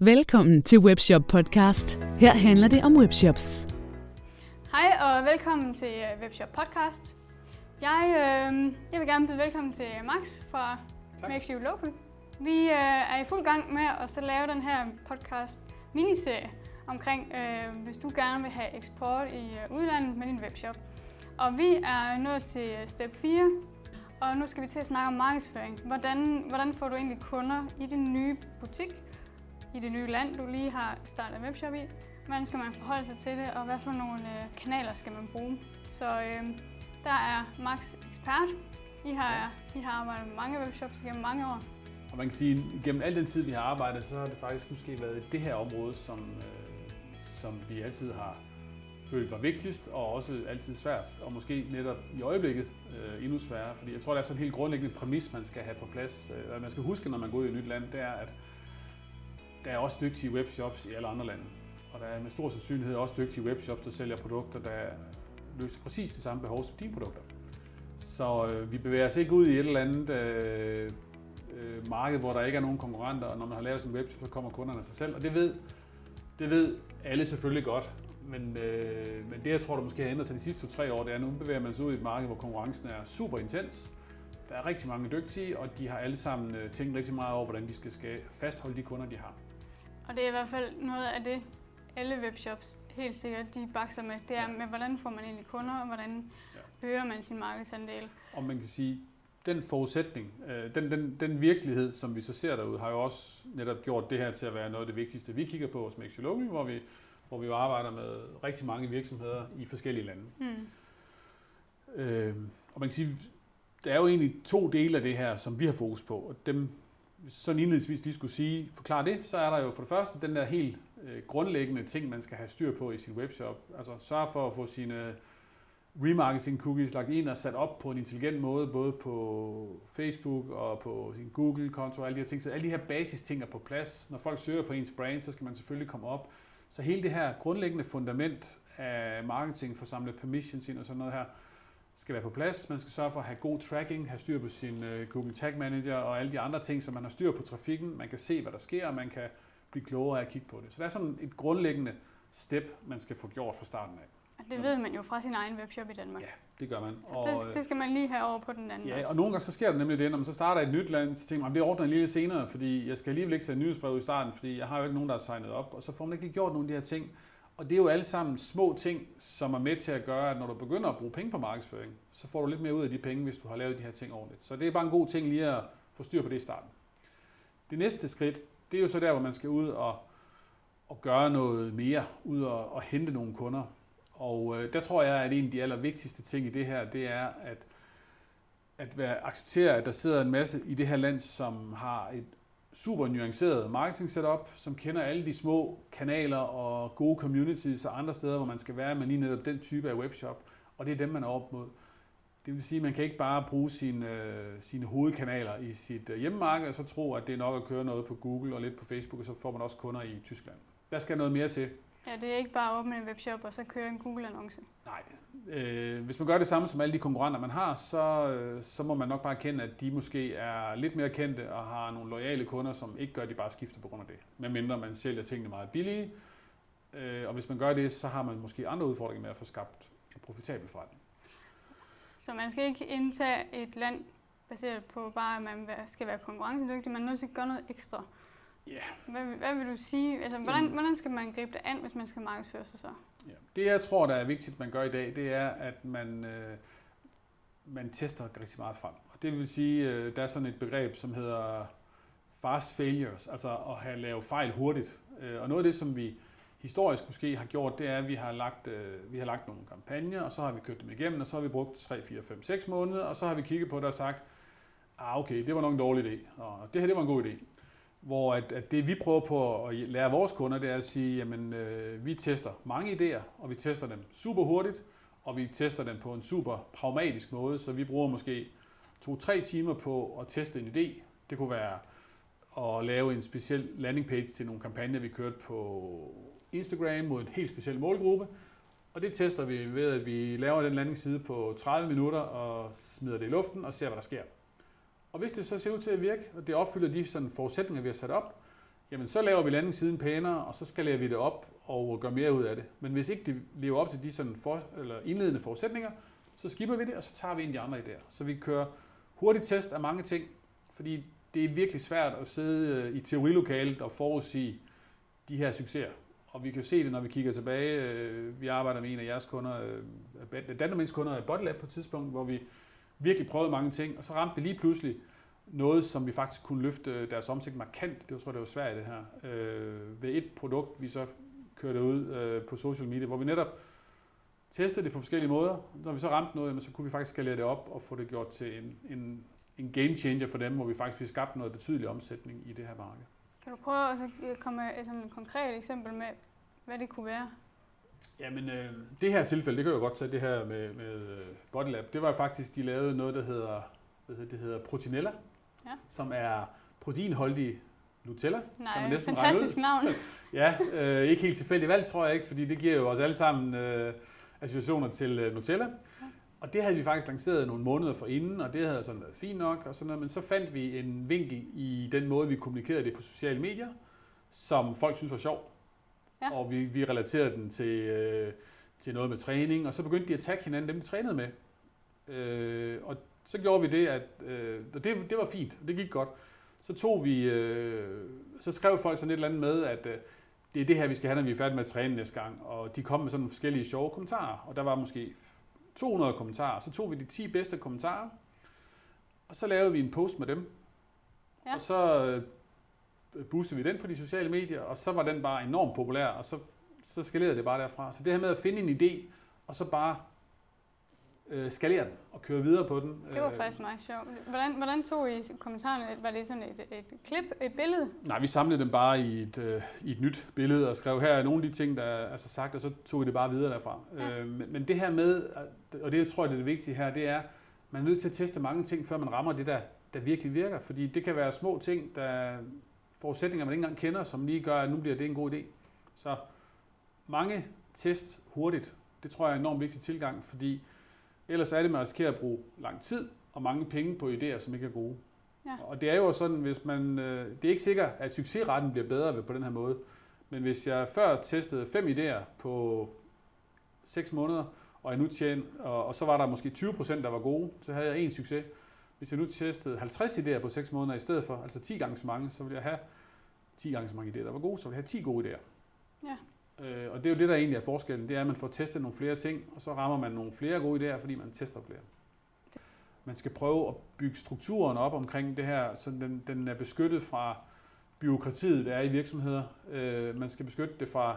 Velkommen til Webshop Podcast. Her handler det om webshops. Hej og velkommen til øh, Webshop Podcast. Jeg, øh, jeg vil gerne byde velkommen til Max fra tak. Makes You Local. Vi øh, er i fuld gang med at så lave den her podcast miniserie omkring, øh, hvis du gerne vil have eksport i øh, udlandet med din webshop. Og vi er nået til øh, step 4, og nu skal vi til at snakke om markedsføring. Hvordan, hvordan får du egentlig kunder i din nye butik? I det nye land, du lige har startet webshop i. Hvordan skal man forholde sig til det, og hvad for nogle øh, kanaler skal man bruge? Så øh, der er Max ekspert. I har, I har arbejdet med mange webshops gennem mange år. Og man kan sige, at gennem al den tid, vi har arbejdet, så har det faktisk måske været det her område, som, øh, som vi altid har følt var vigtigst, og også altid svært, og måske netop i øjeblikket øh, endnu sværere. Fordi jeg tror, der er sådan en helt grundlæggende præmis, man skal have på plads. Øh, man skal huske, når man går ud i et nyt land, det er, at der er også dygtige webshops i alle andre lande. Og der er med stor sandsynlighed også dygtige webshops, der sælger produkter, der løser præcis det samme behov som dine produkter. Så øh, vi bevæger os ikke ud i et eller andet øh, øh, marked, hvor der ikke er nogen konkurrenter, og når man har lavet sådan en webshop, så kommer kunderne af sig selv. Og det ved, det ved alle selvfølgelig godt. Men, øh, men det, jeg tror, der måske har ændret sig de sidste to-tre år, det er, at nu bevæger man sig ud i et marked, hvor konkurrencen er super intens. Der er rigtig mange dygtige, og de har alle sammen øh, tænkt rigtig meget over, hvordan de skal fastholde de kunder, de har. Og det er i hvert fald noget af det, alle webshops helt sikkert de bakser med. Det er ja. med, hvordan får man egentlig kunder, og hvordan ja. øger man sin markedsandel. Og man kan sige, den forudsætning, øh, den, den, den virkelighed, som vi så ser derude, har jo også netop gjort det her til at være noget af det vigtigste, vi kigger på hos Mexology, hvor vi, hvor vi jo arbejder med rigtig mange virksomheder i forskellige lande. Mm. Øh, og man kan sige, der er jo egentlig to dele af det her, som vi har fokus på, og dem hvis sådan indledningsvis lige skulle sige, forklare det, så er der jo for det første den der helt øh, grundlæggende ting, man skal have styr på i sin webshop. Altså sørge for at få sine øh, remarketing cookies lagt ind og sat op på en intelligent måde, både på Facebook og på sin Google-konto og alle de her ting. Så alle de her basis ting er på plads. Når folk søger på ens brand, så skal man selvfølgelig komme op. Så hele det her grundlæggende fundament af marketing, for at samle permissions ind og sådan noget her, skal være på plads. Man skal sørge for at have god tracking, have styr på sin uh, Google Tag Manager og alle de andre ting, så man har styr på trafikken. Man kan se, hvad der sker, og man kan blive klogere af at kigge på det. Så der er sådan et grundlæggende step, man skal få gjort fra starten af. Det ved man jo fra sin egen webshop i Danmark. Ja, det gør man. Så og, det, det skal man lige have over på den anden Ja, også. og nogle gange så sker der nemlig det, når man så starter et nyt land, så tænker man, det ordner en lille senere, fordi jeg skal alligevel ikke sætte nyhedsbrev i starten, fordi jeg har jo ikke nogen, der har signet op, og så får man ikke lige gjort nogle af de her ting. Og det er jo alle sammen små ting, som er med til at gøre, at når du begynder at bruge penge på markedsføring, så får du lidt mere ud af de penge, hvis du har lavet de her ting ordentligt. Så det er bare en god ting lige at få styr på det i starten. Det næste skridt, det er jo så der, hvor man skal ud og, og gøre noget mere, ud og, og hente nogle kunder. Og øh, der tror jeg, at en af de allervigtigste ting i det her, det er at, at være, acceptere, at der sidder en masse i det her land, som har et super nuanceret marketing setup, som kender alle de små kanaler og gode communities og andre steder, hvor man skal være med lige netop den type af webshop, og det er dem, man er op mod. Det vil sige, at man kan ikke bare bruge sine, øh, sine hovedkanaler i sit øh, hjemmemarked, og så tro, at det er nok at køre noget på Google og lidt på Facebook, og så får man også kunder i Tyskland. Der skal noget mere til. Ja, det er ikke bare at åbne en webshop og så køre en Google-annonce. Nej. Øh, hvis man gør det samme som alle de konkurrenter, man har, så, øh, så må man nok bare kende, at de måske er lidt mere kendte og har nogle loyale kunder, som ikke gør, at de bare skifter på grund af det. Medmindre man sælger tingene meget billige. Øh, og hvis man gør det, så har man måske andre udfordringer med at få skabt en profitabel forretning. Så man skal ikke indtage et land baseret på bare, at man skal være konkurrencedygtig. Man er nødt til at gøre noget ekstra. Ja. Hvad, hvad vil du sige? Altså, hvordan, hvordan skal man gribe det an, hvis man skal markedsføre sig så? Ja. Det jeg tror, der er vigtigt, man gør i dag, det er, at man, øh, man tester rigtig meget frem. Og det vil sige, øh, der er sådan et begreb, som hedder fast failures, altså at have lavet fejl hurtigt. Øh, og noget af det, som vi historisk måske har gjort, det er, at vi har lagt, øh, vi har lagt nogle kampagner, og så har vi kørt dem igennem, og så har vi brugt 3, 4, 5, 6 måneder, og så har vi kigget på det og sagt, ah okay, det var nok en dårlig idé, og det her det var en god idé. Hvor at, at det vi prøver på at lære vores kunder, det er at sige, jamen øh, vi tester mange idéer, og vi tester dem super hurtigt, og vi tester dem på en super pragmatisk måde, så vi bruger måske to-tre timer på at teste en idé. Det kunne være at lave en speciel landing page til nogle kampagner, vi kørte på Instagram mod en helt speciel målgruppe. Og det tester vi ved, at vi laver den landingsside på 30 minutter og smider det i luften og ser, hvad der sker. Og hvis det så ser ud til at virke, og det opfylder de sådan forudsætninger, vi har sat op, jamen så laver vi landingssiden pænere, og så skalerer vi det op og gør mere ud af det. Men hvis ikke det lever op til de sådan for, eller indledende forudsætninger, så skipper vi det, og så tager vi ind de andre idéer. Så vi kører hurtigt test af mange ting, fordi det er virkelig svært at sidde øh, i teorilokalet og forudsige de her succeser. Og vi kan jo se det, når vi kigger tilbage. Øh, vi arbejder med en af jeres kunder, øh, Danmarks kunder, Botlab på et tidspunkt, hvor vi virkelig prøvet mange ting, og så ramte vi lige pludselig noget, som vi faktisk kunne løfte øh, deres omsætning markant. Det var, tror jeg, det var svært det her. Øh, ved et produkt, vi så kørte ud øh, på social media, hvor vi netop testede det på forskellige måder. Når vi så ramte noget, så kunne vi faktisk skalere det op og få det gjort til en, en, en game changer for dem, hvor vi faktisk fik skabt noget betydelig omsætning i det her marked. Kan du prøve at komme med et, sådan et konkret eksempel med, hvad det kunne være? Jamen, øh, det her tilfælde, det kan jeg jo godt tage det her med, med øh, Bodylab. Det var faktisk, de lavede noget, der hedder, det hedder Proteinella, ja. som er proteinholdig Nutella. Nej, kan man næsten fantastisk navn. ja, øh, ikke helt tilfældigt valgt, tror jeg ikke, fordi det giver jo os alle sammen øh, associationer til øh, Nutella. Ja. Og det havde vi faktisk lanceret nogle måneder for inden, og det havde sådan været fint nok, og sådan noget, men så fandt vi en vinkel i den måde, vi kommunikerede det på sociale medier, som folk synes var sjov. Ja. Og vi, vi relaterede den til, øh, til noget med træning, og så begyndte de at tagge hinanden, dem de trænede med. Øh, og så gjorde vi det, at øh, og det, det var fint, og det gik godt. Så tog vi, øh, så skrev folk sådan et eller andet med, at øh, det er det her, vi skal have, når vi er færdige med at træne næste gang. Og de kom med sådan nogle forskellige sjove kommentarer, og der var måske 200 kommentarer. Så tog vi de 10 bedste kommentarer, og så lavede vi en post med dem. Ja. Og så øh, boostede vi den på de sociale medier, og så var den bare enormt populær, og så, så skalerede det bare derfra. Så det her med at finde en idé, og så bare øh, skalere den og køre videre på den. Det var øh, faktisk meget sjovt. Hvordan, hvordan tog I kommentarerne? Var det sådan et, et klip, et billede? Nej, vi samlede dem bare i et, øh, i et nyt billede og skrev, her er nogle af de ting, der er altså sagt, og så tog vi det bare videre derfra. Ja. Øh, men, men det her med, og det jeg tror jeg, det er det vigtige her, det er, man er nødt til at teste mange ting, før man rammer det, der, der virkelig virker. Fordi det kan være små ting, der forudsætninger, man ikke engang kender, som lige gør, at nu bliver det en god idé. Så mange test hurtigt, det tror jeg er en enormt vigtig tilgang, fordi Ellers er det, man risikerer at bruge lang tid og mange penge på idéer, som ikke er gode. Ja. Og det er jo sådan, hvis man, øh, det er ikke sikkert, at succesretten bliver bedre ved på den her måde. Men hvis jeg før testede fem idéer på 6 måneder, og, jeg nu tjente, og, og så var der måske 20 procent, der var gode, så havde jeg en succes. Hvis jeg nu testede 50 idéer på 6 måneder i stedet for, altså 10 gange så mange, så ville jeg have 10 gange så mange idéer, der var gode, så ville jeg have 10 gode idéer. Ja. Øh, og det er jo det, der egentlig er forskellen. Det er, at man får testet nogle flere ting, og så rammer man nogle flere gode idéer, fordi man tester flere. Man skal prøve at bygge strukturen op omkring det her, så den, den er beskyttet fra byråkratiet, der er i virksomheder. Øh, man skal beskytte det fra,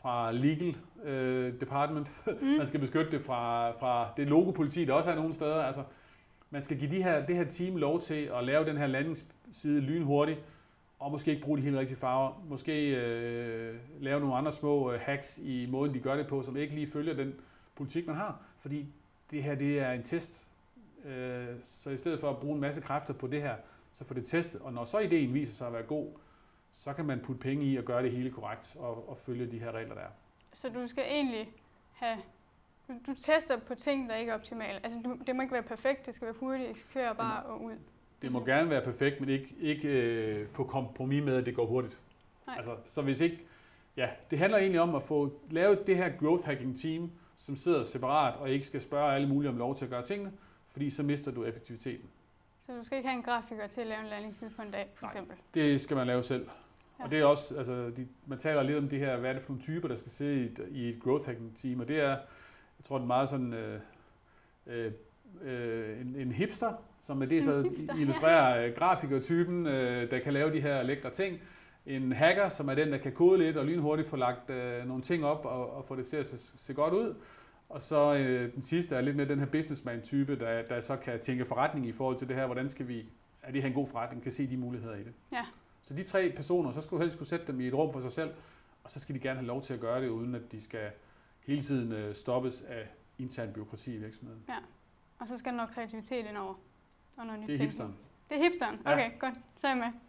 fra legal øh, department. Mm. man skal beskytte det fra, fra det logopoliti, der også er nogle steder. Altså, man skal give de her, det her team lov til at lave den her landingsside lynhurtigt, og måske ikke bruge de helt rigtige farver. Måske øh, lave nogle andre små øh, hacks i måden, de gør det på, som ikke lige følger den politik, man har. Fordi det her, det er en test. Øh, så i stedet for at bruge en masse kræfter på det her, så får det testet. Og når så ideen viser sig at være god, så kan man putte penge i og gøre det hele korrekt og, og følge de her regler, der er. Så du skal egentlig have du, du tester på ting, der ikke er optimale. Altså, du, det må ikke være perfekt, det skal være hurtigt, eksekvere bare og ud. Det må gerne være perfekt, men ikke, ikke øh, på kompromis med, at det går hurtigt. Nej. Altså, så hvis ikke... Ja, det handler egentlig om at få lavet det her growth hacking team, som sidder separat og ikke skal spørge alle mulige om lov til at gøre tingene, fordi så mister du effektiviteten. Så du skal ikke have en grafiker til at lave en landingsside på en dag, for Nej, eksempel? det skal man lave selv. Ja. Og det er også, altså, de, man taler lidt om det her, hvad er det for nogle typer, der skal sidde i et, i et growth hacking team, og det er, jeg tror, det er meget sådan, øh, øh, øh, en, en hipster, som er det så hipster, illustrerer ja. Øh, grafikertypen, øh, der kan lave de her lækre ting. En hacker, som er den, der kan kode lidt og lynhurtigt få lagt øh, nogle ting op og, og få det til at se, se godt ud. Og så øh, den sidste er lidt mere den her businessman-type, der, der så kan tænke forretning i forhold til det her. Hvordan skal vi, er det her en god forretning, kan se de muligheder i det. Ja. Så de tre personer, så skal du helst kunne sætte dem i et rum for sig selv, og så skal de gerne have lov til at gøre det, uden at de skal hele tiden øh, stoppes af intern byråkrati i virksomheden. Ja. Og så skal der noget kreativitet ind over. Og noget nyt det er hipsteren. Det er hipsteren? Okay, ja. godt. Så er jeg med.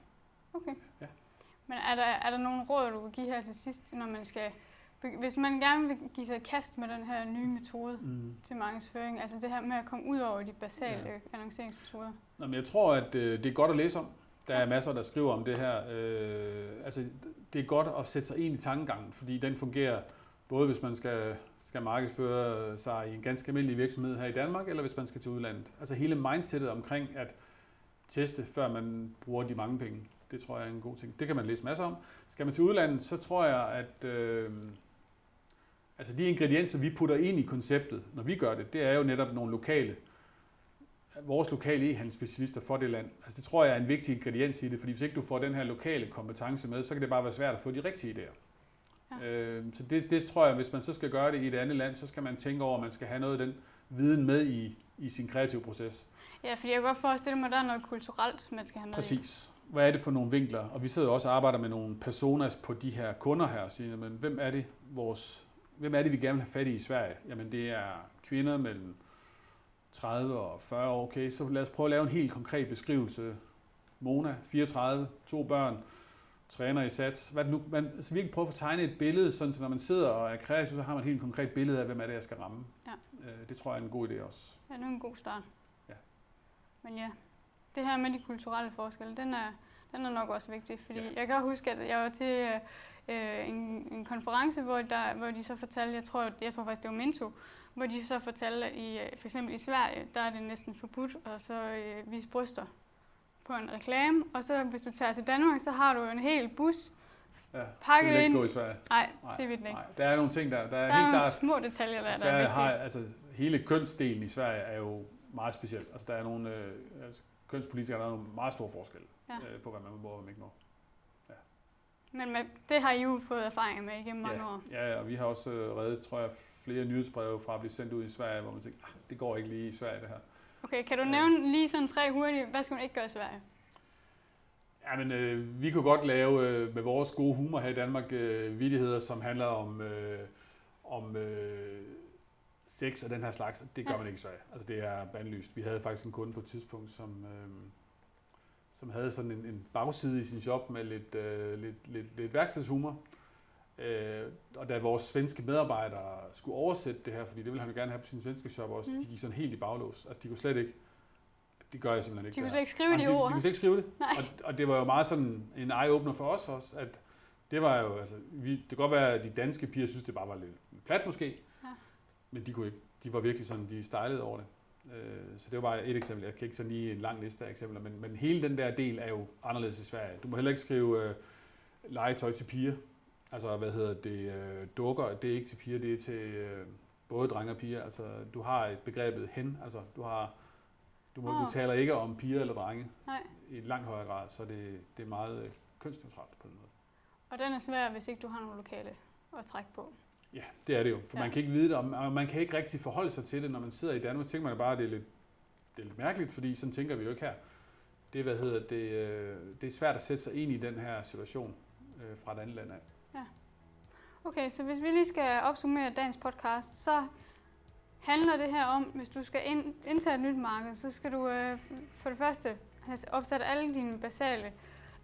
Okay. Ja. Men er der, er der nogle råd, du vil give her til sidst, når man skal... Hvis man gerne vil give sig et kast med den her nye metode mm. til markedsføring, altså det her med at komme ud over de basale ja. annonceringsmetoder. Nå, men jeg tror, at øh, det er godt at læse om. Der er masser, der skriver om det her. Øh, altså, det er godt at sætte sig ind i tankegangen, fordi den fungerer både hvis man skal, skal markedsføre sig i en ganske almindelig virksomhed her i Danmark, eller hvis man skal til udlandet. Altså hele mindsetet omkring at teste, før man bruger de mange penge, det tror jeg er en god ting. Det kan man læse masser om. Skal man til udlandet, så tror jeg, at øh, altså de ingredienser, vi putter ind i konceptet, når vi gør det, det er jo netop nogle lokale, vores lokale e-handelsspecialister for det land. Altså det tror jeg er en vigtig ingrediens i det, fordi hvis ikke du får den her lokale kompetence med, så kan det bare være svært at få de rigtige idéer. Ja. Øh, så det, det tror jeg, hvis man så skal gøre det i et andet land, så skal man tænke over, at man skal have noget af den viden med i, i sin kreative proces. Ja, fordi jeg kan godt forestille mig, at der er noget kulturelt, man skal have med Præcis. Hvad er det for nogle vinkler? Og vi sidder jo også og arbejder med nogle personas på de her kunder her, og siger, men hvem er det, vores, hvem er det, vi gerne vil have fat i i Sverige? Jamen det er kvinder mellem 30 og 40 år. Okay, så lad os prøve at lave en helt konkret beskrivelse. Mona, 34, to børn, træner i sats. Hvad nu, man, altså virkelig prøve at tegne et billede, sådan, så når man sidder og er kreativ, så har man et helt konkret billede af, hvem er det, jeg skal ramme. Ja. Øh, det tror jeg er en god idé også. Ja, det er en god start. Ja. Men ja, det her med de kulturelle forskelle, den er, den er nok også vigtig, fordi ja. jeg kan huske, at jeg var til øh, en, en konference, hvor, der, hvor de så fortalte, jeg tror, jeg tror faktisk, det var Minto, hvor de så fortalte, at i, øh, for eksempel i Sverige, der er det næsten forbudt at så øh, vise bryster på en reklame, og så hvis du tager til Danmark, så har du en hel bus ja, pakket ind. Det vil ikke gå i Sverige. Nej, nej, det vil den ikke. Nej, der er nogle ting, der, der er, der helt er nogle små detaljer, der, der er vigtige. Har, altså, hele kønsdelen i Sverige er jo meget speciel. Altså, der er nogle øh, altså, kønspolitikere, der er nogle meget store forskelle ja. øh, på, hvad man må og hvad man ikke må. Ja. Men med, det har I jo fået erfaring med igennem mange ja. år. Ja, og vi har også øh, reddet, tror jeg, flere nyhedsbreve fra at blive sendt ud i Sverige, hvor man tænker, ah, det går ikke lige i Sverige det her. Okay, kan du nævne lige sådan tre hurtige, hvad skal man ikke gøre i Sverige? Ja, men øh, vi kunne godt lave øh, med vores gode humor her i Danmark øh, vidigheder, som handler om, øh, om øh, sex og den her slags. Det gør ja. man ikke i Sverige. Altså det er bandlyst. Vi havde faktisk en kunde på et tidspunkt, som, øh, som havde sådan en, en bagside i sin shop med lidt, øh, lidt, lidt, lidt værkstedshumor. Øh, og da vores svenske medarbejdere skulle oversætte det her, fordi det ville han jo gerne have på sin svenske shop også, mm. de gik sådan helt i baglås. Altså de kunne slet ikke, det gør jeg simpelthen ikke. De kunne slet ikke skrive de, de ord. De kunne slet ikke skrive det. Nej. Og, og det var jo meget sådan en eye-opener for os også, at det var jo, altså, vi, det kan godt være, at de danske piger synes, det bare var lidt plat måske, ja. men de kunne ikke. De var virkelig sådan, de stylede over det. Øh, så det var bare et eksempel. Jeg kan ikke sådan lige en lang liste af eksempler, men, men hele den der del er jo anderledes i Sverige. Du må heller ikke skrive øh, legetøj til piger. Altså, hvad hedder det, øh, dukker, det er ikke til piger, det er til øh, både drenge og piger. Altså, du har et begrebet hen, altså du har, du, må, oh. du taler ikke om piger eller drenge Nej. i langt højere grad, så det, det er meget øh, kønsneutralt på den måde. Og den er svær, hvis ikke du har nogle lokale at trække på. Ja, det er det jo, for ja. man kan ikke vide det, og man kan ikke rigtig forholde sig til det, når man sidder i Danmark. tænker man bare, at det er lidt, det er lidt mærkeligt, fordi sådan tænker vi jo ikke her. Det, hvad hedder det, øh, det er svært at sætte sig ind i den her situation øh, fra et andet land af. Ja. Okay, så hvis vi lige skal opsummere dagens podcast, så handler det her om, hvis du skal ind, indtage et nyt marked, så skal du øh, for det første have opsat alle dine basale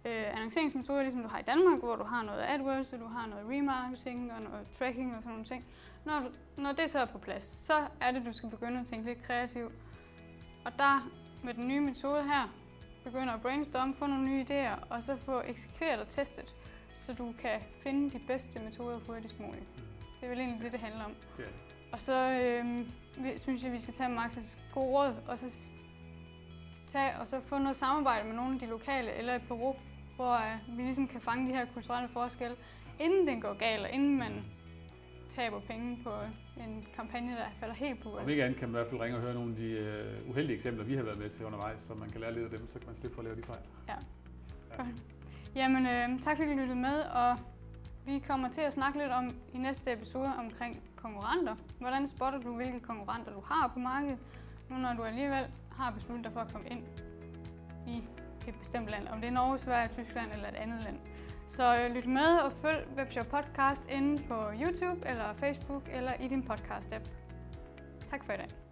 øh, annonceringsmetoder, ligesom du har i Danmark, hvor du har noget AdWords, og du har noget remarketing og noget tracking og sådan nogle ting. Når, du, når det så er på plads, så er det, du skal begynde at tænke lidt kreativt. Og der med den nye metode her, begynder at brainstorme, få nogle nye idéer, og så få eksekveret og testet så du kan finde de bedste metoder hurtigst muligt. Det er vel egentlig det, det handler om. Det er det. Og så øh, synes jeg, vi skal tage Max's gode råd, og så tage og så få noget samarbejde med nogle af de lokale eller et bureau, hvor øh, vi ligesom kan fange de her kulturelle forskelle, inden den går galt, og inden man taber penge på en kampagne, der falder helt på. Om ikke andet kan man i hvert fald ringe og høre nogle af de uh, uheldige eksempler, vi har været med til undervejs, så man kan lære lidt af dem, så kan man slippe for at lave de fejl. Ja. ja. Jamen, øh, tak fordi du lyttede med, og vi kommer til at snakke lidt om i næste episode omkring konkurrenter. Hvordan spotter du, hvilke konkurrenter du har på markedet, nu når du alligevel har besluttet dig for at komme ind i et bestemt land, om det er Norge, Sverige, Tyskland eller et andet land. Så øh, lyt med og følg Webshop Podcast inde på YouTube eller Facebook eller i din podcast-app. Tak for i dag.